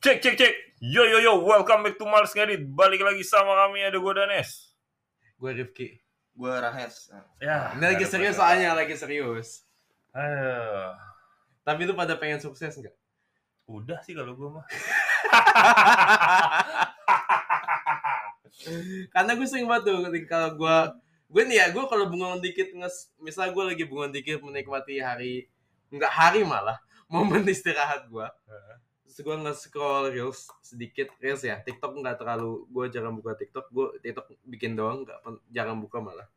Cek cek cek. Yo yo yo, welcome back to Males Ngedit. Balik lagi sama kami ada gue Danes. Gue Rifki. Gue Rahes. Ya. Ini lagi serius soalnya, lagi serius. Aduh. Tapi lu pada pengen sukses nggak? Udah sih kalau gue mah. Karena gue sering banget tuh ketika kalau gue gue nih ya gue kalau bengong dikit nges misal gue lagi bengong dikit menikmati hari nggak hari malah momen istirahat gue terus gue nge-scroll reels sedikit reels ya. TikTok nggak terlalu gue jarang buka TikTok. Gue TikTok bikin doang nggak jarang buka malah.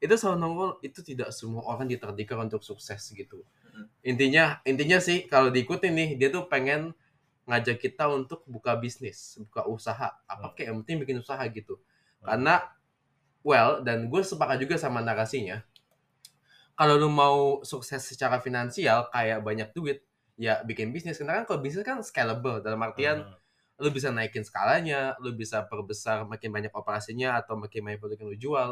Itu selalu nongol itu tidak semua orang diterdikar untuk sukses gitu. Mm. intinya intinya sih kalau diikutin nih dia tuh pengen ngajak kita untuk buka bisnis buka usaha. Apa kayak yang penting bikin usaha gitu. Karena well dan gue sepakat juga sama narasinya. Kalau lu mau sukses secara finansial kayak banyak duit ya bikin bisnis karena kan kalau bisnis kan scalable dalam artian Hmm. lu bisa naikin skalanya, lu bisa perbesar makin banyak operasinya atau makin banyak produk yang lu jual.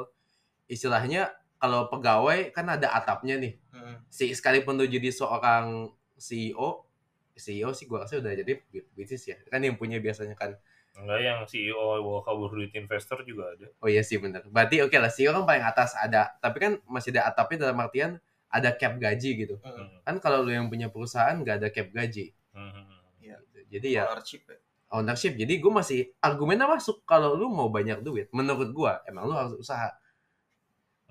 Istilahnya kalau pegawai kan ada atapnya nih. Hmm. Si sekalipun lu jadi seorang CEO, CEO sih gua rasa udah jadi bisnis ya. Kan yang punya biasanya kan. Enggak yang CEO bawa kabur duit investor juga ada. Oh iya sih bener. Berarti oke lah CEO kan paling atas ada, tapi kan masih ada atapnya dalam artian ada cap gaji gitu. Hmm. Hmm. Kan kalau lu yang punya perusahaan nggak ada cap gaji. Hmm. Jadi ya Ownership ya. ownership. Jadi gue masih argumennya masuk kalau lu mau banyak duit. Menurut gua emang lu harus usaha.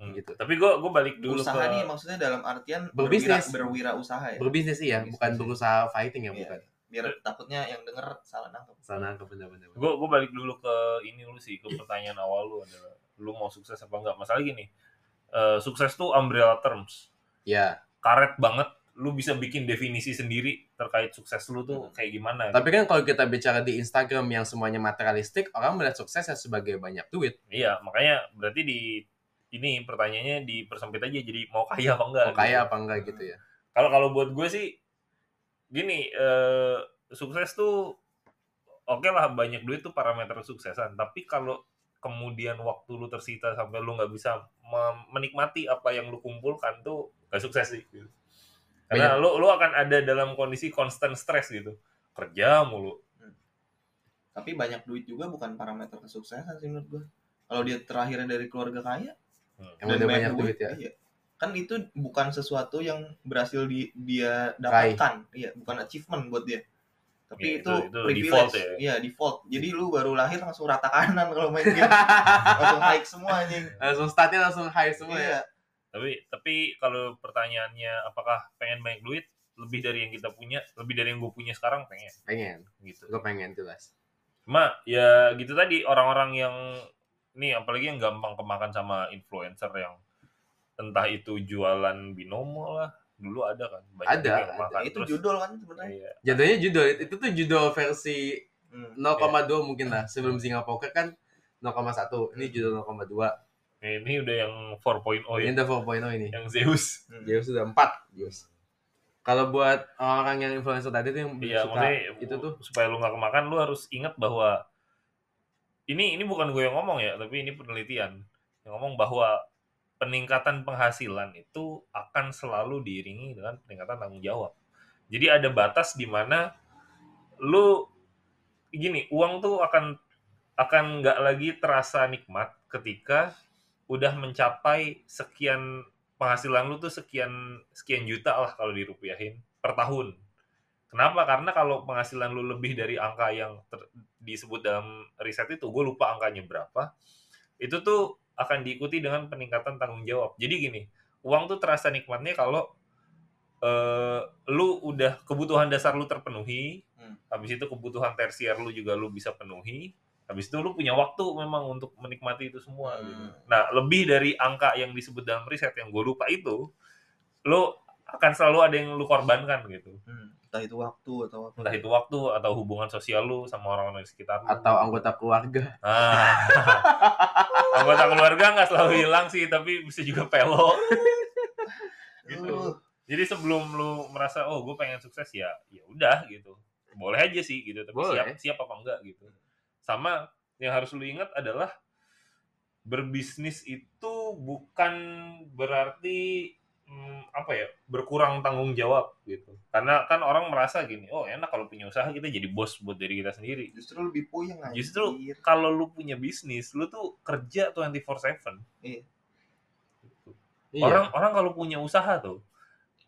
Hmm. Gitu. Tapi gue gue balik dulu Usaha ke nih maksudnya dalam artian Berbisnis. berwira, berwira usaha ya. Berbisnis iya, Berbisnis, bukan iya. berusaha fighting ya Iya. bukan. Biar takutnya yang denger salah nangkep. Sana ke bener-bener. gue gue balik dulu ke ini lu sih ke pertanyaan awal lu adalah lu mau sukses apa enggak masalah gini eh, sukses tuh umbrella terms Ya, karet banget lu bisa bikin definisi sendiri terkait sukses lu tuh Hmm. kayak gimana tapi kan kalau kita bicara di Instagram yang semuanya materialistik, orang melihat sukses ya sebagai banyak duit. iya makanya berarti di ini pertanyaannya dipersempit aja jadi mau kaya apa enggak Mau kaya gitu. apa enggak gitu ya. kalau kalau buat gue sih gini eh, sukses tuh oke lah banyak duit tuh parameter kesuksesan tapi kalau kemudian waktu lu tersita sampai lu nggak bisa menikmati apa yang lu kumpulkan tuh gak sukses sih gitu. karena lu lu akan ada dalam kondisi constant stress gitu kerja mulu Tapi banyak duit juga bukan parameter kesuksesan sih menurut gue. Kalau dia terakhirnya dari keluarga kaya Hmm. Udah banyak duit ya. iya. Kan itu bukan sesuatu yang berhasil di, dia dapatkan. Iya, bukan achievement buat dia. Iya, Tapi itu, itu- itu privilege. default ya. Iya, default. Jadi lu baru lahir langsung rata kanan kalau main game. langsung high semua anjing. Langsung startnya langsung high semua ya. Iya. tapi tapi kalau pertanyaannya apakah pengen banyak duit lebih dari yang kita punya lebih dari yang gue punya sekarang pengen Pengen. gitu Gue pengen jelas. Cuma ya gitu tadi orang-orang yang nih apalagi yang gampang kemakan sama influencer yang entah itu jualan binomo lah dulu ada kan banyak Ada, yang ada. makan. itu Terus, judul kan sebenarnya. iya. Jadinya judul itu tuh judul versi Hmm. 0,2 mungkin lah. Sebelum Singa Poker kan 0,1. Ini judul 0,2. Nih, ini udah yang 4.0 ya Ini udah 4.0 ini. yang Zeus Hmm. Zeus sudah 4. Zeus. Kalau buat orang yang influencer tadi tuh yang iya suka itu tuh supaya lu nggak kemakan lu harus ingat bahwa ini ini bukan gue yang ngomong ya tapi ini penelitian yang ngomong bahwa peningkatan penghasilan itu akan selalu diiringi dengan peningkatan tanggung jawab jadi ada batas di mana lu gini uang tuh akan akan nggak lagi terasa nikmat ketika udah mencapai sekian penghasilan lu tuh sekian sekian juta lah kalau dirupiahin per tahun Kenapa? Karena kalau penghasilan lu lebih dari angka yang ter- disebut dalam riset itu, gue lupa angkanya berapa, itu tuh akan diikuti dengan peningkatan tanggung jawab. Jadi gini, uang tuh terasa nikmatnya kalau eh, lu udah kebutuhan dasar lu terpenuhi, Hmm. habis itu kebutuhan tersier lu juga lu bisa penuhi, habis itu lu punya waktu memang untuk menikmati itu semua. Hmm. gitu. Nah, lebih dari angka yang disebut dalam riset yang gue lupa itu, lu akan selalu ada yang lu korbankan gitu Hmm. Entah itu waktu atau apa. entah itu waktu atau hubungan sosial lu sama orang-orang di sekitar lu. atau anggota keluarga. Ah. anggota keluarga nggak selalu hilang sih tapi bisa juga pelo gitu Uh, jadi sebelum lu merasa oh gue pengen sukses ya ya udah gitu boleh aja sih gitu tapi Boleh. siap siap apa enggak gitu sama yang harus lu ingat adalah berbisnis itu bukan berarti mm, apa ya berkurang tanggung jawab gitu karena kan orang merasa gini oh enak kalau punya usaha kita jadi bos buat diri kita sendiri Justru lebih puyeng aja. Justru kalau lu punya bisnis lu tuh kerja 24/7 Iya. Iya. orang orang kalau punya usaha tuh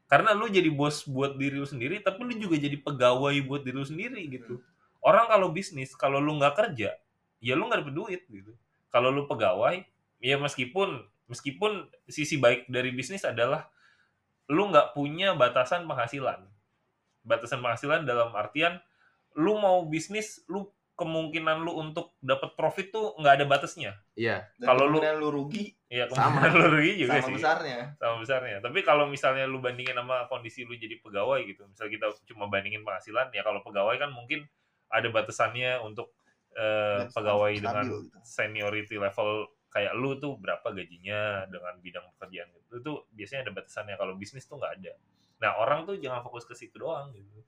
karena lu jadi bos buat diri lu sendiri tapi lu juga jadi pegawai buat diri lu sendiri gitu orang kalau bisnis kalau lu nggak kerja ya lu nggak dapet duit gitu kalau lu pegawai ya meskipun meskipun sisi baik dari bisnis adalah lu nggak punya batasan penghasilan batasan penghasilan dalam artian lu mau bisnis lu kemungkinan lu untuk dapat profit tuh nggak ada batasnya Iya. Kalau lu- lu rugi ya Sama. lu rugi juga sama sih besarnya. sama besarnya. Tapi kalau misalnya lu bandingin sama kondisi lu jadi pegawai gitu, misal kita cuma bandingin penghasilan, ya kalau pegawai kan mungkin ada batasannya untuk eh, Dan pegawai stabil dengan gitu. seniority level kayak lu tuh berapa gajinya dengan bidang pekerjaan gitu. Itu biasanya ada batasannya. Kalau bisnis tuh nggak ada. Nah orang tuh jangan fokus ke situ doang gitu.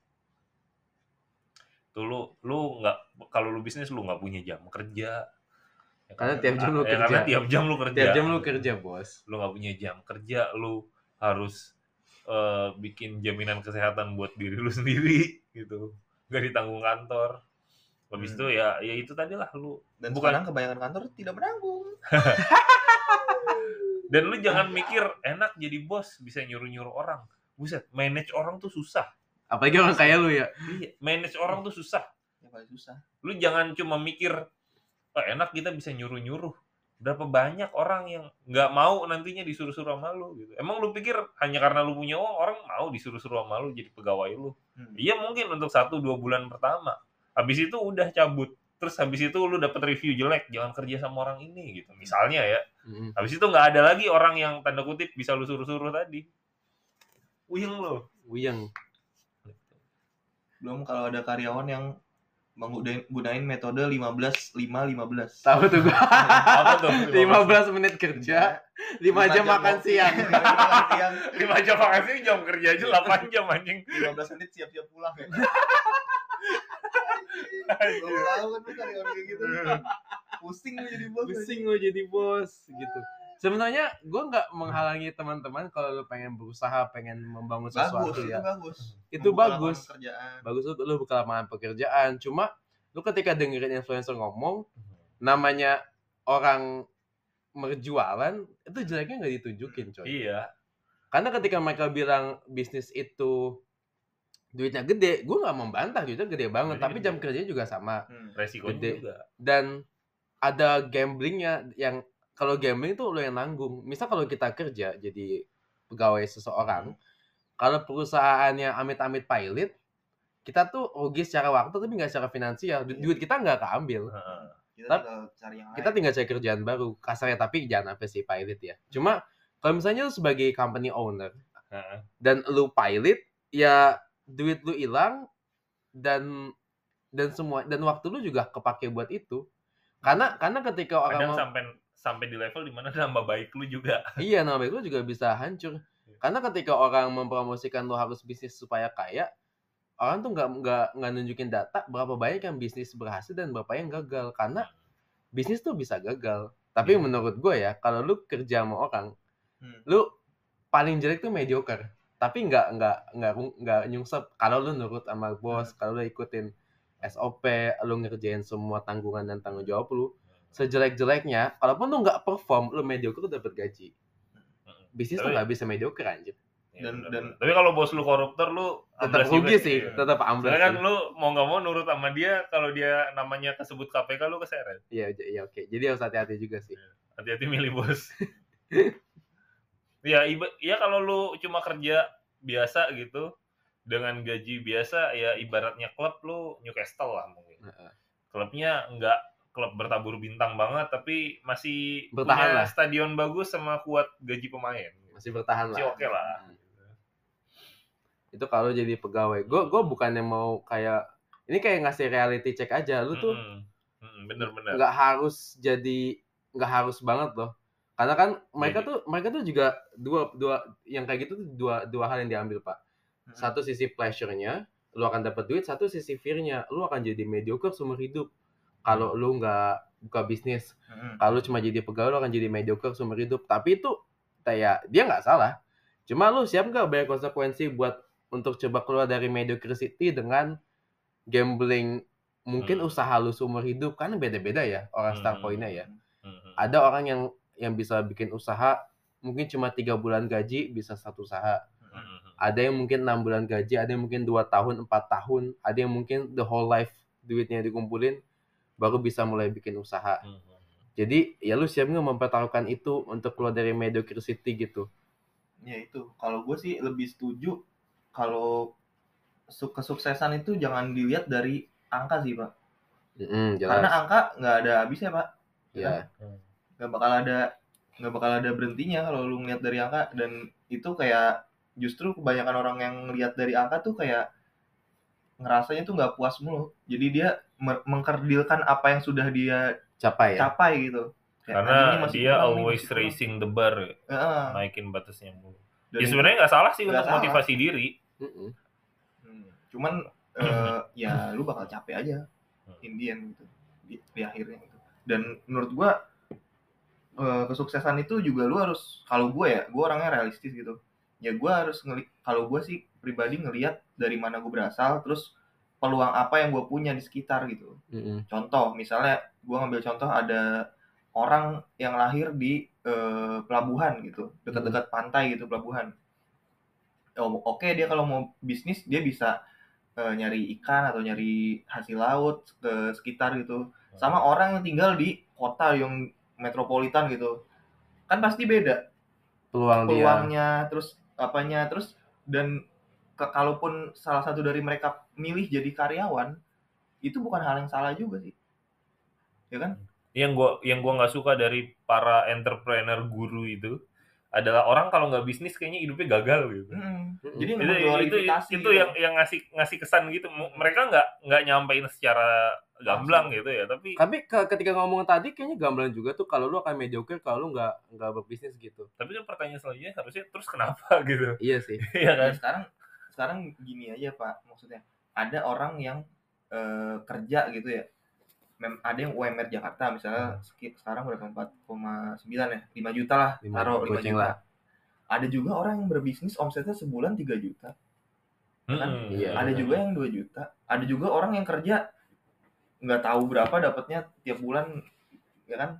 Tuh lu lu nggak kalau lu bisnis lu nggak punya jam kerja. Ya Karena kan? tiap jam lu Ya, Karena kerja. tiap jam lu kerja Tiap jam lu kerja, Bos. lu nggak punya jam kerja lu harus eh, bikin jaminan kesehatan buat diri lu sendiri gitu nggak ditanggung kantor habis Hmm. itu ya ya itu tadi lah lu Dan Bukan. sekarang kebanyakan kantor tidak menanggung. dan lu jangan mikir enak jadi bos bisa nyuruh nyuruh orang buset manage orang tuh susah Apalagi orang kayak lu ya. iya manage orang tuh susah Ya paling susah. lu jangan cuma mikir oh, enak kita bisa nyuruh nyuruh berapa banyak orang yang nggak mau nantinya disuruh-suruh sama lu gitu emang lu pikir hanya karena lu punya uang orang mau disuruh-suruh sama lu jadi pegawai lu Hmm. Iya mungkin untuk satu dua bulan pertama. Habis itu udah cabut. Terus habis itu lu dapat review jelek, jangan kerja sama orang ini gitu. Misalnya ya. Mm. Habis itu nggak ada lagi orang yang tanda kutip bisa lu suruh-suruh tadi. Uyeng lo. Wuyeng. Belum kalau ada karyawan yang menggunain gunain metode 15 5 15. Tahu tuh gua. Apa tuh? 15 menit kerja, 5 jam makan ngopi, siang. lima jam makan siang. Lima jam makan siang, jam kerja aja 8 jam anjing. 15 menit siap-siap pulang ya. Belum tahu kan lu karyawan kayak gitu. Pusing lu jadi bos. Pusing lo jadi bos gitu. Sebenarnya gue nggak menghalangi teman-teman kalau lu pengen berusaha, pengen membangun Bagus, sesuatu itu ya. bagus. Itu Membuka bagus. lapangan Kerjaan. Bagus lu, lu buka lapangan pekerjaan. Cuma lu ketika dengerin influencer ngomong, namanya orang merjualan itu jeleknya nggak ditunjukin coy. Iya. Karena ketika mereka bilang bisnis itu duitnya gede, gue nggak membantah duitnya gede banget. Duitnya Tapi gede. jam kerjanya juga sama. Hmm. Resikonya Gede. juga. Dan ada gamblingnya yang kalau gambling itu lo yang nanggung. Misal kalau kita kerja jadi pegawai seseorang, kalau perusahaannya amit-amit pilot, kita tuh rugi secara waktu tapi nggak secara finansial. Du- Iya. Duit kita nggak keambil. Heeh. Kita tinggal cari yang lain. Kita tinggal cari kerjaan baru. Kasarnya tapi jangan sampai si pilot ya. Cuma kalau misalnya lu sebagai company owner Heeh. dan lu pilot, ya duit lu hilang dan dan semua dan waktu lu juga kepake buat itu. Karena karena ketika orang Kadang mau- sampai sampai di level di mana nambah baik lu juga. Iya, nama baik lu juga bisa hancur. Karena ketika orang mempromosikan lu harus bisnis supaya kaya, orang tuh nggak nggak nggak nunjukin data berapa banyak yang bisnis berhasil dan berapa yang gagal. Karena bisnis tuh bisa gagal. Tapi Iya. menurut gue ya, kalau lu kerja sama orang, Hmm. lu paling jelek tuh mediocre. Tapi nggak nggak nggak nggak nyungsep. Kalau lu nurut sama bos, kalau lu ikutin SOP, lu ngerjain semua tanggungan dan tanggung jawab lu, sejelek-jeleknya, kalaupun lu nggak perform, lu mediocre lu dapet gaji. Heeh. Bisnis tuh nggak bisa mediocre anjir. Iya, Dan- dan- benar. tapi kalau bos lu koruptor lu Tetap rugi juga sih, Iya. tetap amblas. Soalnya kan lu mau nggak mau nurut sama dia kalau dia namanya kesebut KPK lu keseret. Iya, iya oke. Jadi harus hati-hati juga sih. Hati-hati milih bos. ya iba ya kalau lu cuma kerja biasa gitu dengan gaji biasa ya ibaratnya klub lu Newcastle lah mungkin. Heeh. Klubnya nggak klub bertabur bintang banget tapi masih Bertahan punya lah. stadion bagus sama kuat gaji pemain. Masih bertahan Masih lah. oke lah. Hmm. Itu kalau jadi pegawai. Gue gue bukannya mau kayak ini kayak ngasih reality check aja. Lu tuh Mm-mm. Mm-mm, bener-bener. nggak harus jadi nggak harus banget loh. Karena kan mereka Jadi- tuh mereka tuh juga dua dua yang kayak gitu tuh dua dua hal yang diambil pak. Hmm. Satu sisi pleasure-nya, lu akan dapat duit. Satu sisi fear-nya, lu akan jadi mediocre seumur hidup. Kalau lu nggak buka bisnis, Hmm. kalau cuma jadi pegawai lu akan jadi mediocre seumur hidup. Tapi itu kayak dia nggak salah. Cuma lu siap nggak bayar konsekuensi buat untuk coba keluar dari mediocrity dengan gambling mungkin Hmm. usaha lu seumur hidup kan beda-beda ya orang start Hmm. pointnya ya. Mhm. Ada orang yang yang bisa bikin usaha mungkin cuma tiga bulan gaji bisa satu usaha. Mhm. Ada yang mungkin enam bulan gaji, ada yang mungkin dua tahun, empat tahun, ada yang mungkin the whole life duitnya dikumpulin baru bisa mulai bikin usaha. Mhm. Jadi ya lu siap nggak mempertaruhkan itu untuk keluar dari mediocrity gitu? ya itu kalau gue sih lebih setuju kalau su- kesuksesan itu jangan dilihat dari angka sih pak Mm, karena jelas. angka nggak ada habisnya pak Ya. nggak bakal ada nggak bakal ada berhentinya kalau lu ngeliat dari angka dan itu kayak justru kebanyakan orang yang ngeliat dari angka tuh kayak ngerasanya tuh nggak puas mulu jadi dia mengkerdilkan apa yang sudah dia Capai ya. capai gitu Kayak, Karena "Anjing, ini masih dia nih, always kurang." raising the bar, ya. Heeh. naikin batasnya mulu. Ya sebenarnya nggak salah sih untuk salah. motivasi diri. Hmm, cuman eh, ya lu bakal capek aja in the end gitu di, di akhirnya gitu dan menurut gua eh, kesuksesan itu juga lu harus kalau gua ya gua orangnya realistis gitu ya gua harus ngeli kalau gua sih pribadi ngelihat dari mana gua berasal terus peluang apa yang gua punya di sekitar gitu. Mm-mm. contoh misalnya gua ngambil contoh ada orang yang lahir di eh, pelabuhan gitu dekat-dekat pantai gitu pelabuhan. Oh, oke dia kalau mau bisnis dia bisa eh, nyari ikan atau nyari hasil laut ke sekitar gitu. Sama orang yang tinggal di kota yang metropolitan gitu. Kan pasti beda Peluang dia. peluangnya terus apanya terus dan ke- kalaupun salah satu dari mereka milih jadi karyawan itu bukan hal yang salah juga sih ya kan Yang gua yang gua nggak suka dari para entrepreneur guru itu adalah orang kalau nggak bisnis kayaknya hidupnya gagal gitu. Mm-mm. Mm-mm. jadi Itu, itu, mengglorifikasi itu gitu. yang yang ngasih ngasih kesan gitu. Mereka nggak nggak nyampein secara gamblang gitu ya, tapi Tapi ke- ketika ngomong tadi kayaknya gamblang juga tuh kalau lu akan mediocre kalau lu nggak nggak berbisnis gitu. tapi kan pertanyaan selanjutnya harusnya terus kenapa gitu. Iya sih. Iya kan? Ya, sekarang sekarang gini aja pak maksudnya ada orang yang eh, kerja gitu ya Mem- ada yang UMR Jakarta misalnya skip sekarang berapa 4,9 ya 5 juta lah taruh 5 goceng juta lah. ada juga orang yang berbisnis omsetnya sebulan 3 juta kan? Mm-mm. Iya. ada juga yang 2 juta ada juga orang yang kerja nggak tahu berapa dapatnya tiap bulan ya kan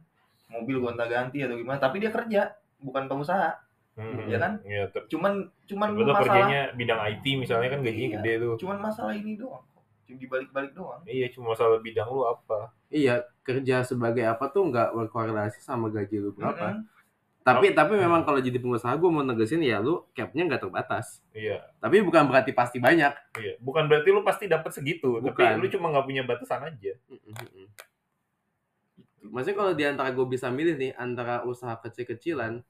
mobil gonta ganti atau gimana tapi dia kerja bukan pengusaha Mm-mm. Iya kan? Iya, ter- cuman cuman Betul masalah kerjanya bidang IT misalnya kan gajinya Iya. gede tuh. cuman masalah ini doang cuma dibalik-balik doang Iya, cuma masalah bidang lu apa. Iya, kerja sebagai apa tuh nggak berkorelasi sama gaji lu berapa. Mm-mm. Tapi tapi Hmm. memang kalau jadi pengusaha gue mau negesin ya lu capnya nggak terbatas. Iya, Tapi bukan berarti pasti banyak. iya. Bukan berarti lu pasti dapat segitu, Bukan. tapi lu cuma nggak punya batasan aja. Mm-mm. Maksudnya kalau di antara gue bisa milih nih antara usaha kecil-kecilan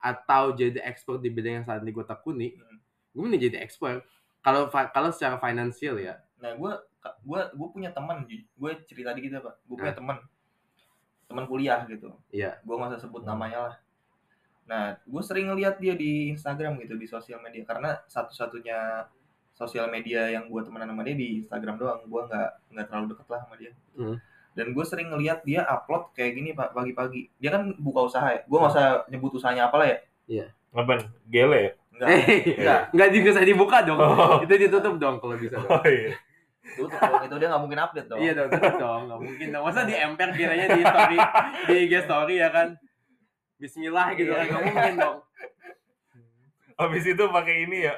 atau jadi expert di bidang yang saat ini gue tekuni, Hmm. gue mending jadi expert. Kalau kalau secara finansial ya, Nah, gue gue gue punya teman, gue cerita dikit ya pak. Gue punya teman, teman kuliah gitu. Iya. Gue nggak usah sebut Hmm. namanya lah. Nah, gue sering ngeliat dia di Instagram gitu di sosial media karena satu-satunya sosial media yang gue temenan sama dia di Instagram doang. Gue nggak nggak terlalu deket lah sama dia. Hmm. Dan gue sering ngeliat dia upload kayak gini pak pagi-pagi. Dia kan buka usaha ya. Gue nggak usah nyebut usahanya apa lah ya. Ngapain? Gele ya? Enggak. eh Enggak. nggak juga bisa dibuka dong. Oh. Itu ditutup dong kalau bisa. Dong. Oh iya. Tutup dong. Itu dia nggak mungkin update dong. Iya dong, tutup dong. Nggak mungkin dong. Masa di emper kiranya di story, di IG story ya kan? Bismillah gitu kan, nggak mungkin dong. Habis itu pakai ini ya,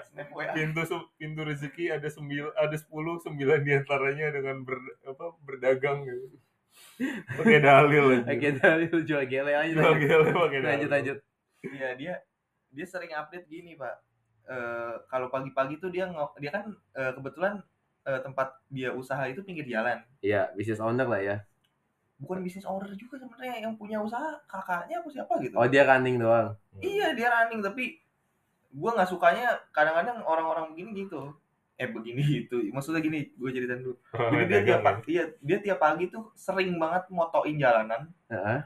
pintu pintu rezeki ada sembil ada 10 9 di antaranya dengan ber, apa berdagang gitu. Pakai dalil aja. Oke, dari lu jual gele aja. Jual gele pakai dalil. lanjut. lanjut. Iya dia dia sering update gini pak. Eh, kalau pagi-pagi tuh dia ngo- dia kan eh, kebetulan eh, tempat dia usaha itu pinggir jalan. Iya, business owner lah ya. Bukan bisnis owner juga sebenarnya yang punya usaha kakaknya apa siapa gitu. Oh, dia running doang. Iya dia running tapi gua nggak sukanya kadang-kadang orang-orang begini gitu. Eh begini gitu. Maksudnya gini, gue ceritain dulu. Oh, Jadi dia tiap ya. pagi, iya, dia tiap pagi tuh sering banget motoin jalanan, Heeh.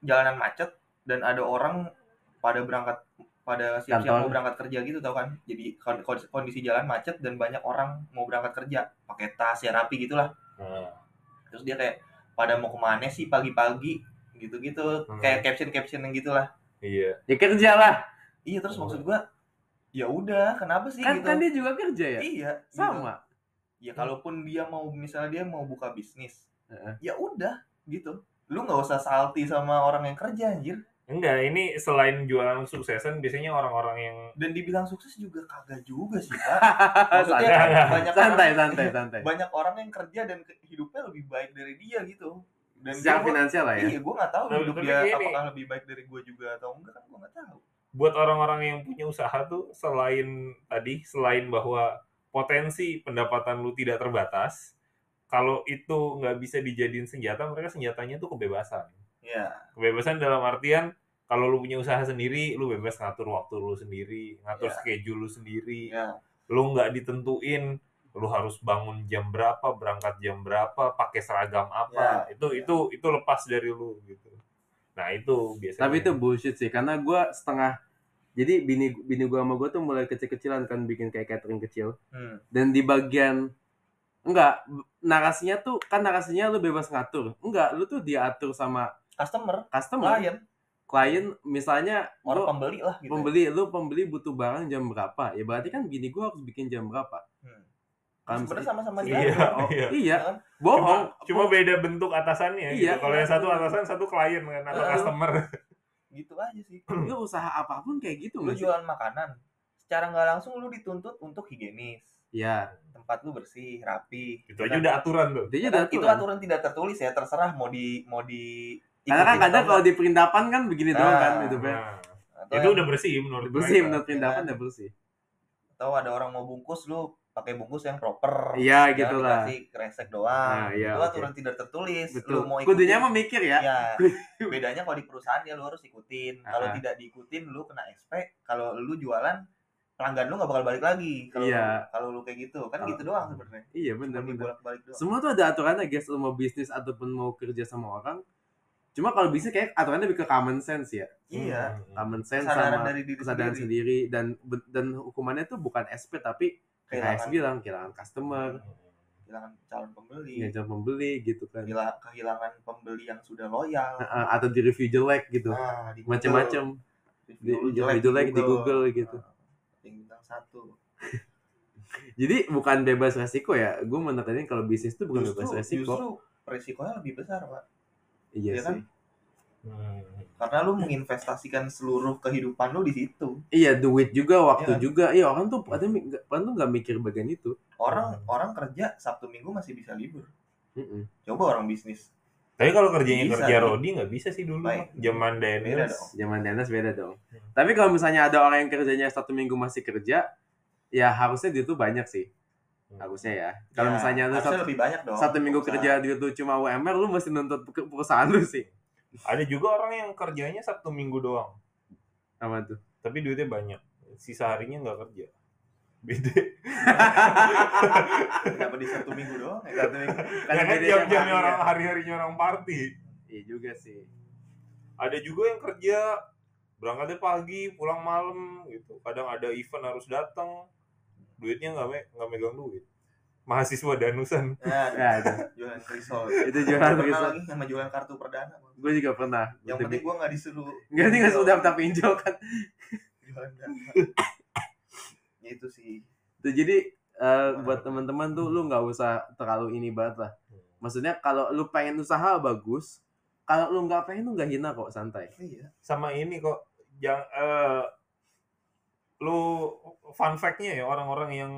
jalanan macet dan ada orang pada berangkat pada siap-siap Kantor. mau berangkat kerja gitu tau kan. Jadi kon- kon- kondisi jalan macet dan banyak orang mau berangkat kerja pakai tas ya rapi gitulah. Nah, Terus dia kayak pada mau ke mana sih pagi-pagi gitu-gitu Hmm. kayak caption-caption yang gitulah. iya. Ya kerja lah. Iya terus Hmm. maksud gua ya udah kenapa sih kan gitu kan dia juga kerja ya iya gitu. sama ya kalaupun dia mau misalnya dia mau buka bisnis Heeh. ya udah gitu lu nggak usah salty sama orang yang kerja anjir Enggak, ini selain jualan suksesan biasanya orang-orang yang dan dibilang sukses juga kagak juga sih pak maksudnya Santai. kan banyak santai orang, santai santai banyak orang yang kerja dan hidupnya lebih baik dari dia gitu dan secara finansial lah ya iya gue nggak tahu Tapi- hidup dia gini. apakah lebih baik dari gue juga atau enggak kan gue nggak tahu buat orang-orang yang punya usaha tuh selain tadi selain bahwa potensi pendapatan lu tidak terbatas, kalau itu nggak bisa dijadiin senjata, mereka senjatanya tuh kebebasan. ya Kebebasan dalam artian kalau lu punya usaha sendiri, lu bebas ngatur waktu lu sendiri, ngatur Ya. schedule lu sendiri. ya Lu nggak ditentuin lu harus bangun jam berapa, berangkat jam berapa, pakai seragam apa. Ya. Itu itu itu lepas dari lu gitu. Nah, itu biasanya. tapi itu bullshit sih karena gue setengah jadi bini bini gue sama gue tuh mulai kecil-kecilan kan bikin kayak catering kecil. Hmm. dan di bagian enggak narasinya tuh kan narasinya lu bebas ngatur. Enggak lu tuh diatur sama customer customer. klien klien misalnya orang gua- pembeli lah gitu pembeli lu pembeli butuh barang jam berapa. Ya berarti kan bini gue harus bikin jam berapa. Hmm. Kan sebenarnya sama-sama Iya. dia oh, iya. iya kan? bohong Cuma, cuma beda bentuk atasannya. Iya. gitu. Kalau yang satu atasan, satu klien kan atau Heeh. customer. gitu aja sih lu usaha apa pun kayak gitu lu jualan makanan secara nggak langsung lu dituntut untuk higienis ya tempat lu bersih rapi Itu aja udah aturan tuh. itu Kan aja itu aturan. aturan tidak tertulis ya terserah mau di mau di karena kan kadang kalau di perindapan kan begini doang Nah, kan itu. Nah, itu yang- udah bersih menurut bersih menurut perindapan Iya. udah bersih atau ada orang mau bungkus lu pakai bungkus yang proper. Iya, gitu lah. dikasih kresek doang. Nah, iya, itu aturan tidak tertulis. Betul. lu mau kudunya ikutin- mah mikir ya. Ya bedanya kalau di perusahaan ya lu harus ikutin. Kalau Ah. tidak diikutin lu kena SP kalau lu jualan pelanggan lu nggak bakal balik lagi kalau Iya. kalau lu kayak gitu. Kan Oh. gitu doang sebenarnya. iya benar benar dibolak balik doang. Semua tuh ada aturannya guys. Lu mau bisnis ataupun mau kerja sama orang. Cuma kalau bisnis kayak aturannya lebih ke common sense ya. Iya. Hmm. common sense kesadaran sama dari diri kesadaran sendiri. sendiri. Dan dan hukumannya tuh bukan SP tapi kehilangan bilang kehilangan customer. Kehilangan calon pembeli. Ngajak pembeli gitu kan. Kehilangan, kehilangan pembeli yang sudah loyal. Nah, atau di review jelek gitu. Nah, di Google. macam-macam di Review review jelek di Google. Gitu. Nah, yang bintang satu. Jadi bukan bebas resiko ya. Gue menekankan kalau bisnis tuh bukan justru, bebas resiko. justru resikonya lebih besar pak. Iya iya kan? Hmm. karena lu menginvestasikan seluruh kehidupan lu di situ iya duit juga waktu Iya kan? juga iya orang tuh ada orang tuh nggak mikir bagian itu orang Hmm. orang kerja sabtu minggu masih bisa libur Mm-mm. coba orang bisnis Tapi kalau kerjanya Bisa, kerja nih. Rodi nggak bisa sih dulu. Baik. Zaman Dennis. dong. zaman dinas beda dong Hmm. tapi kalau misalnya ada orang yang kerjanya satu minggu masih kerja ya harusnya dia tuh banyak sih harusnya ya kalau Ya, misalnya lu satu, lebih banyak dong satu minggu perusahaan. kerja dia tuh cuma UMR lu mesti nuntut perusahaan lu sih Ada juga orang yang kerjanya Sabtu Minggu doang, apa tuh tapi duitnya banyak. Sisa harinya nggak kerja. Beda. kenapa di satu minggu doang ya satu minggu Kan beda tiap jam-jamnya hari orang ya. hari-harinya orang party. iya juga sih Ada juga yang kerja berangkatnya pagi, pulang malam gitu. Kadang ada event harus datang, duitnya nggak me- nggak megang duit. Mahasiswa danusan. ya, ya ada. Jualan krisol itu jualan pernah risol lagi sama jualan kartu perdana gue juga pernah. Yang penting gua nggak disuruh Enggak nih nggak sudah daftar pinjol kan. Jualan dana. Ya itu sih. Tuh, jadi eh, buat teman-teman tuh lu nggak usah terlalu ini banget lah. Maksudnya kalau lu pengen usaha bagus, kalau lu nggak pengen lu nggak hina kok santai. iya. Sama ini kok, yang eh, lu fun fact-nya ya orang-orang yang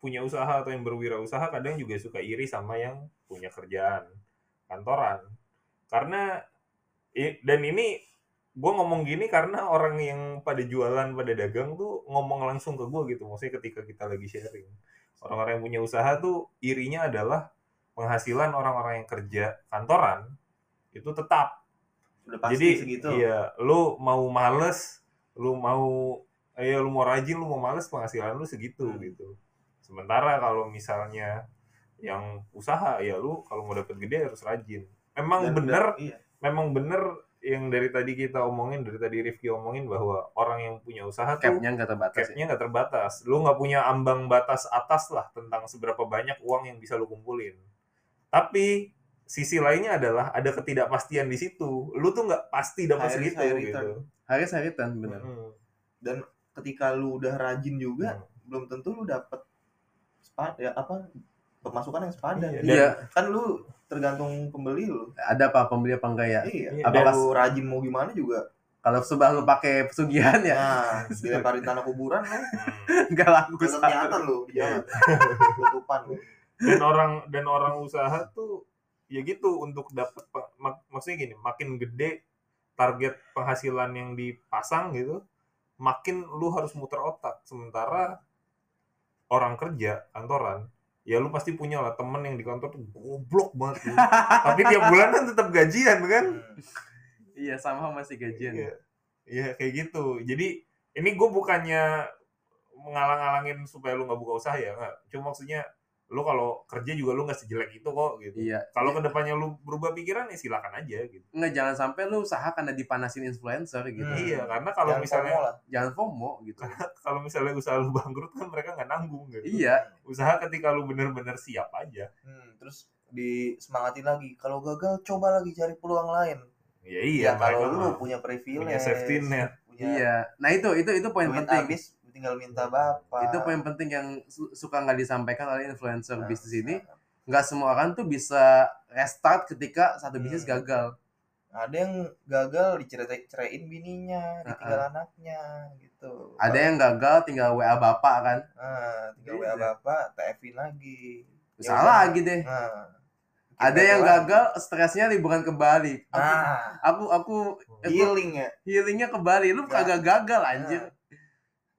punya usaha atau yang berwirausaha kadang juga suka iri sama yang punya kerjaan kantoran. Karena dan ini gue ngomong gini karena orang yang pada jualan pada dagang tuh ngomong langsung ke gue gitu. Maksudnya ketika kita lagi sharing. Orang-orang yang punya usaha tuh irinya adalah penghasilan orang-orang yang kerja kantoran itu tetap. Udah pasti jadi segitu. iya lu mau males lu mau eh lu mau rajin lu mau males penghasilan lu segitu Hmm. gitu sementara kalau misalnya yang usaha ya lu kalau mau dapet gede harus rajin memang Dan- bener dan- iya memang bener yang dari tadi kita omongin dari tadi Rifki omongin bahwa orang yang punya usaha tuh Capnya nggak terbatas. Ya. capnya nggak terbatas lu nggak punya ambang batas atas lah tentang seberapa banyak uang yang bisa lu kumpulin tapi sisi lainnya adalah ada ketidakpastian di situ lu tuh nggak pasti dapat segitu high gitu return. Harus haritan benar. Mm. dan ketika lu udah rajin juga Hmm. belum tentu lu dapet sepa- ya apa pemasukan yang sepadan. Iya, Iya. Kan lu tergantung pembeli lu. Ada apa pembeli apa enggak ya? Iya. Iya, Apa dan- lu rajin mau gimana juga. Kalau sebab lu pakai pesugihan ya Nah, dilemparin tanah kuburan Hmm. enggak laku tetap sama. kelihatan lu di jalan. Tutupan lu. dan orang dan orang usaha tuh ya gitu untuk dapat mak- maksudnya gini makin gede target penghasilan yang dipasang gitu makin lu harus muter otak sementara orang kerja kantoran ya lu pasti punya lah temen yang di kantor tuh goblok banget tapi tiap bulan kan tetap gajian kan Hmm. Iya, sama masih gajian. Iya, Iya, kayak gitu. Jadi ini gue bukannya mengalang-alangin supaya lu nggak buka usaha ya, nggak. Cuma maksudnya lu kalau kerja juga lu nggak sejelek itu kok gitu. Iya. Kalau ke depannya lu berubah pikiran ya silakan aja gitu. Enggak jangan sampai lu usaha karena dipanasin influencer gitu. Hmm. Iya, karena kalau Jangan misalnya FOMO lah. Jangan FOMO gitu. kalau misalnya usaha lu bangkrut kan mereka nggak nanggung gitu. iya, Usaha ketika lu bener-bener siap aja. Hmm, terus disemangatin lagi. Kalau gagal coba lagi cari peluang lain. Ya iya, Ya, kalau lu punya privilege, punya safety net. punya iya. Nah, itu itu itu poin duit penting. habis tinggal minta bapak. Itu poin penting yang su- suka nggak disampaikan oleh influencer Nah, bisnis ini. Nggak semua orang tuh bisa restart ketika satu bisnis Hmm. gagal. Ada yang gagal dicerai-ceraiin bininya, ditinggal anaknya gitu. Ada yang gagal tinggal WA bapak kan. Ah, tinggal Iya. WA bapak, TF-in lagi. Ya Salah lagi deh. Nah, Ada yang lagi. gagal stresnya liburan ke Bali. Aku Nah, aku aku, aku healing ya. healingnya ke Bali. Lu kagak gagal anjir. Nah,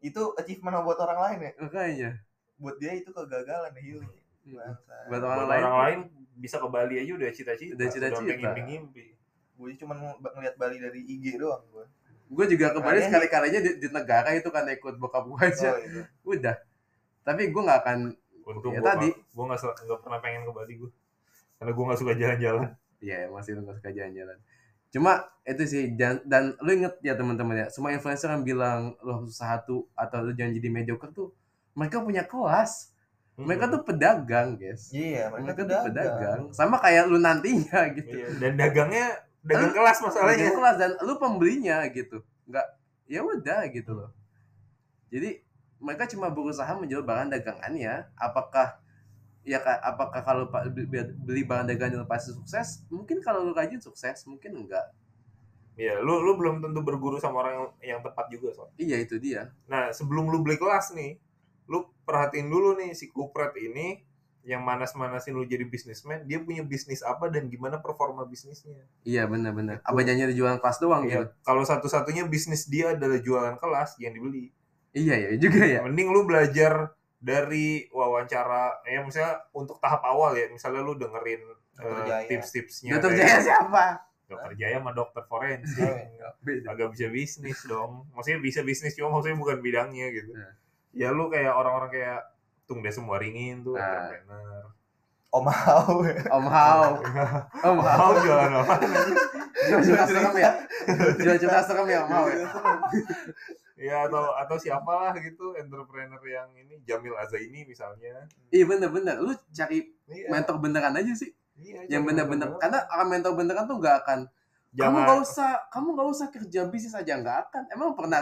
itu achievement buat orang lain ya. Makanya. Buat dia itu kegagalan healing. Bangsa. Buat Buat orang, orang, lain. tuh- lain bisa ke Bali aja udah cita-cita. Udah cita-cita. ngimpi-ngimpi. Gue cuma ngeliat Bali dari IG doang gue. Gue juga ke Bali Kalian- sekali-kalinya di, di negara itu kan ikut bokap gue aja. Oh, itu. Udah. Tapi gue nggak akan Untung Ya, gua tadi. nggak- gua nggak pernah pengen ke Bali gue. Karena gue nggak suka jalan-jalan. Iya masih lu nggak suka jalan-jalan. Cuma itu sih dan, dan lu inget ya teman-teman ya semua influencer yang bilang lu harus usaha tuh atau lu jangan jadi mediocre tuh mereka punya kelas. Mereka Hmm. tuh pedagang guys. Iya, mereka, Mereka tuh dagang. pedagang. Sama kayak lu nantinya gitu. Iya, dan dagangnya dagang kelas masalahnya. kelas dan lu pembelinya gitu. Nggak ya udah gitu loh. Jadi mereka cuma berusaha menjual barang dagangannya. Apakah ya ka- apakah kalau beli barang dagangan pasti sukses? Mungkin kalau lu rajin sukses, mungkin enggak. Iya, lu lu belum tentu berguru sama orang yang, yang tepat juga soal. Iya itu dia. Nah, sebelum lu beli kelas nih, lu perhatiin dulu nih si kupret ini yang manas-manasin lu jadi bisnismen, dia punya bisnis apa dan gimana performa bisnisnya. Iya benar-benar. Itu. Apa janjinya jualan kelas doang gitu? Iya, kalau satu-satunya bisnis dia adalah jualan kelas yang dibeli. Iya ya juga ya. Mending lu belajar dari wawancara, ya misalnya untuk tahap awal ya, misalnya lu dengerin Dokter eh, Jaya. tips-tipsnya. Dokter Jaya siapa? Dokter Jaya sama dokter forensik. Agak bisa bisnis dong maksudnya bisa bisnis cuma maksudnya bukan bidangnya gitu Nah. ya lu kayak orang-orang kayak tung deh semua ringin tuh Nah. entrepreneur Om Hao. Om Hao. Om Hao. jualan apa Jual cerita serem ya. Jual cerita serem ya Om Hao ya. ya atau atau siapalah gitu entrepreneur yang ini Jamil Azaini misalnya Iya bener-bener. Lu cari iya, mentor beneran aja sih. iya, Yang bener-bener. Karena orang mentor beneran tuh gak akan. Kamu jangan gak usah. Kamu gak usah kerja bisnis aja nggak akan. Emang pernah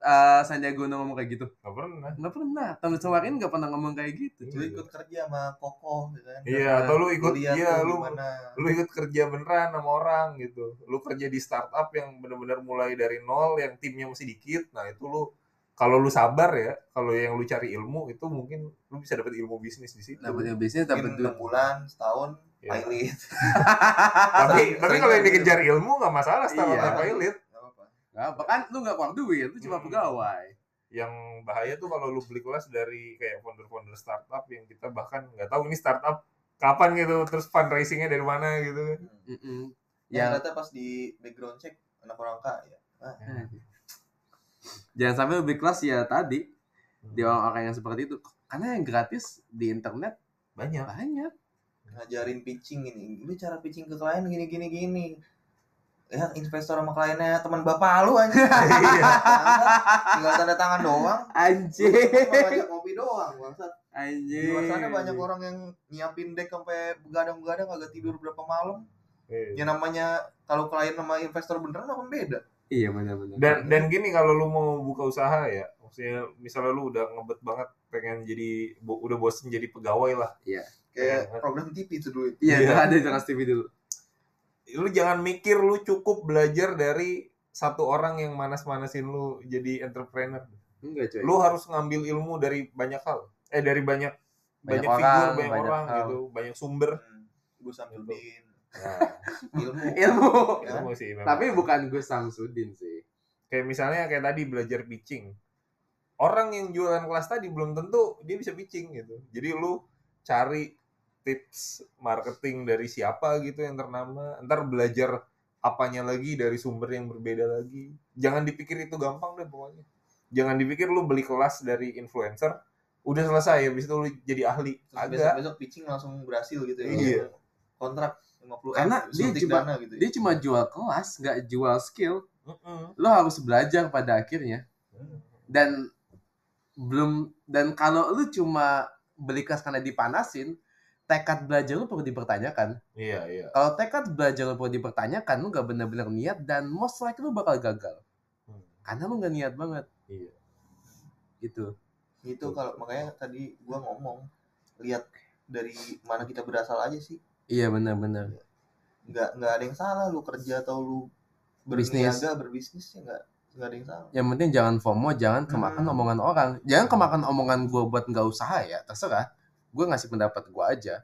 uh, Sandiaga Uno ngomong kayak gitu? nggak pernah Nggak pernah. Temen Sewarin nggak pernah ngomong kayak gitu. Lu ikut kerja sama Kokoh gitu kan. iya atau lu ikut iya lu gimana. lu ikut kerja beneran sama orang gitu lu kerja di startup yang bener-bener mulai dari nol yang timnya masih dikit nah itu lu kalau lu sabar ya kalau yang lu cari ilmu itu mungkin lu bisa dapat ilmu bisnis di situ Dapat bisnis, dapat. 6 bulan, setahun, Ya. pilot. tapi tapi kalau yang dikejar ilmu nggak masalah startup Iya. pilot Nggak apa-apa. Gak apa kan lu gak keluar duit, lu cuma Hmm. pegawai. yang bahaya tuh kalau lu beli kelas dari kayak founder-founder startup yang kita bahkan nggak tahu ini startup kapan gitu terus fundraisingnya dari mana gitu kan Hmm. Mm-mm. Yang Ya, ternyata pas di background check anak orang kaya. Ah, jangan sampai lebih kelas ya tadi Hmm. di orang-orang yang seperti itu. Karena yang gratis di internet banyak banyak. ngajarin pitching ini. Lu cara pitching ke klien gini gini gini. Ya investor sama kliennya teman bapak lu aja. Iya. Tinggal tanda tangan doang. Anjir. Cuma ngajak ngopi doang, bangsat. Di Anjir. luar sana banyak orang yang nyiapin deck sampai begadang-begadang kagak tidur berapa malam. Iya. Ya namanya kalau klien sama investor beneran apa beda? Iya benar-benar. dan dan gini kalau lu mau buka usaha ya Maksudnya misalnya lu udah ngebet banget pengen jadi bo- udah bosen jadi pegawai lah. Kayak program TV itu dulu. Iya, Iya. ada di TV dulu. Lu jangan mikir lu cukup belajar dari satu orang yang manas-manasin lu jadi entrepreneur. Enggak, coy. Lu harus ngambil ilmu dari banyak hal. Eh dari banyak Banyak banyak, orang, figur, banyak, banyak orang hal. gitu, banyak sumber. Hmm. Gus Samsudin. Nah, Ilmu. ilmu. Ya. ilmu sih memang. Tapi bukan Gus Samsudin sih. kayak misalnya kayak tadi belajar pitching. Orang yang jualan kelas tadi belum tentu dia bisa pitching gitu. Jadi lu cari tips marketing dari siapa gitu yang ternama. Ntar belajar apanya lagi dari sumber yang berbeda lagi. Jangan dipikir itu gampang deh pokoknya. Jangan dipikir lu beli kelas dari influencer, udah selesai habis itu lu jadi ahli. Terus besok-besok pitching langsung berhasil gitu ya. Iya. Kontrak 50 Karena M, dia cuma- dana gitu. ya. Dia cuma jual kelas, nggak jual skill. Lo harus belajar pada akhirnya. Dan belum dan kalau lu cuma beli kelas karena dipanasin, tekad belajar lu perlu dipertanyakan. Iya, iya. Kalau tekad belajar lu perlu dipertanyakan, lu gak bener-bener niat dan most likely lu bakal gagal. Hmm. Karena lu gak niat banget. Iya. Gitu. Gitu kalau makanya tadi gua ngomong lihat dari mana kita berasal aja sih. Iya bener-bener. Nggak nggak ada yang salah lu kerja atau lu Bisnis. berniaga berbisnis ya nggak nggak ada yang salah. Yang penting jangan FOMO, jangan kemakan Hmm. omongan orang. Jangan kemakan omongan gue buat nggak usaha ya, terserah. Gue ngasih pendapat gue aja.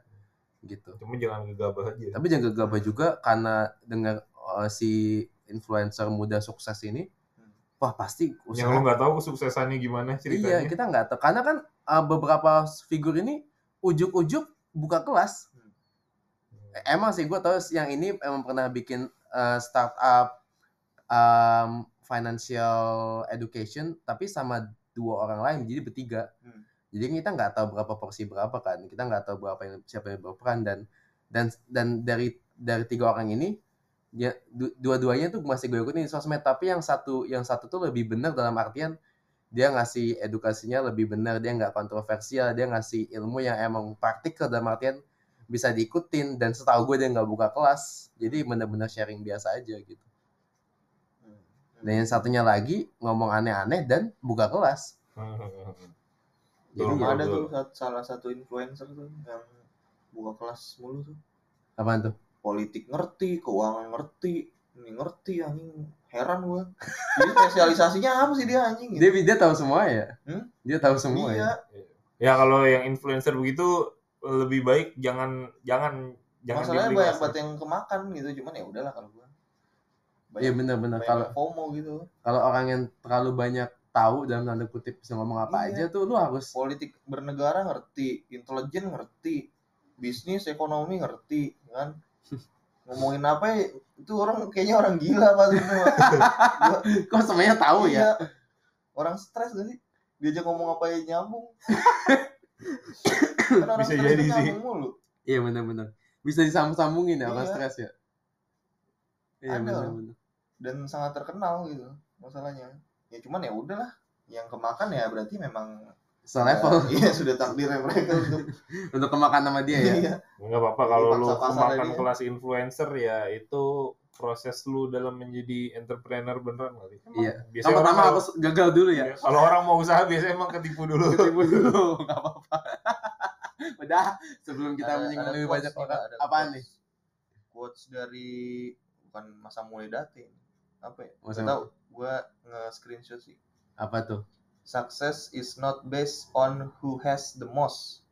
Gitu. Cuma jangan gegabah aja. Tapi jangan gegabah juga karena dengar uh, si influencer muda sukses ini, Hmm. wah pasti Yang lu usaha. nggak tahu kesuksesannya gimana Iya, ceritanya. kita nggak tahu. Karena kan uh, beberapa figur ini ujuk-ujuk buka kelas. Hmm. Emang sih gue tahu yang ini emang pernah bikin uh, startup um, financial education, tapi sama dua orang lain, jadi bertiga. Hmm. Jadi kita nggak tahu berapa porsi berapa kan, kita nggak tahu berapa yang siapa yang berperan dan dan dan dari dari tiga orang ini du- dua-duanya tuh masih gue ikutin di sosmed. Tapi yang satu yang satu tuh lebih benar dalam artian dia ngasih edukasinya lebih benar dia nggak kontroversial dia ngasih ilmu yang emang praktikal dalam artian bisa diikutin dan setahu gue dia nggak buka kelas. Jadi benar-benar sharing biasa aja gitu. Hmm. dan yang satunya lagi ngomong aneh-aneh dan buka kelas jadi Betul, ya, ada tuh sat- salah satu influencer tuh yang buka kelas mulu tuh. apaan tuh Politik ngerti, keuangan ngerti, ini ngerti anjing. Heran gua. Jadi spesialisasinya apa sih dia anjing dia gitu? dia tahu semua ya Hmm? dia tahu semua Iya. ya Ya kalau yang influencer begitu lebih baik jangan jangan jangan Masalahnya dibeli banyak kelas. banget yang kemakan gitu, cuman ya udahlah kalau gua. iya benar-benar banyak kalau FOMO gitu. kalau orang yang terlalu banyak tahu dalam tanda kutip bisa ngomong apa Iya. aja tuh lu harus Politik bernegara ngerti, intelijen ngerti, bisnis ekonomi ngerti, kan? Ngomongin apa ya, itu orang kayaknya orang gila semua. Gua- kok semuanya tahu ya Iya. Orang stres gak sih? Diajak ngomong apa ya nyambung. kan orang Bisa jadi sih. mulu. iya benar-benar bisa disambung-sambungin ya orang Iya. stres ya iya benar-benar Dan sangat terkenal gitu masalahnya. Ya cuman ya udahlah. Yang kemakan ya berarti memang selevel Ya, iya sudah takdirnya mereka untuk untuk kemakan sama dia ya Iya. Nggak apa-apa kalau lu Dipaksa-paksa makan lagi ya. kelas influencer ya itu proses lu dalam menjadi entrepreneur beneran kali. Iya. Biasanya pertama harus gagal dulu ya ya, kalau orang mau usaha biasanya emang ketipu dulu. Ketipu dulu nggak apa-apa udah sebelum kita Ada- menyinggung ada lebih banyak nih, orang ada apaan quotes. nih Quotes dari bukan masa mulai dating. Apa ya? Masa- tahu. Gua nge-screenshot sih. apa tuh Success is not based on who has the most,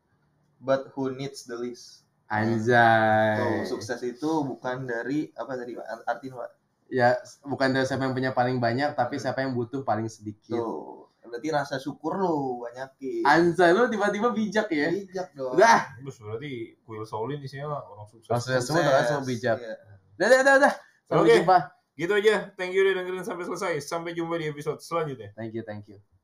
but who needs the least. anjay Tuh, sukses itu bukan dari apa tadi Pak? Artinya Pak. ya bukan dari siapa yang punya paling banyak tapi siapa yang butuh paling sedikit Tuh, berarti rasa syukur lu banyakin. anjay lu tiba-tiba bijak ya Bijak dong. udah Terus berarti kuil Shaolin isinya orang sukses. Maksudnya semua udah langsung bijak Iya. udah udah udah, udah. sampai Oke. jumpa Gitu aja. Thank you udah dengerin sampai selesai. Sampai jumpa di episode selanjutnya. thank you thank you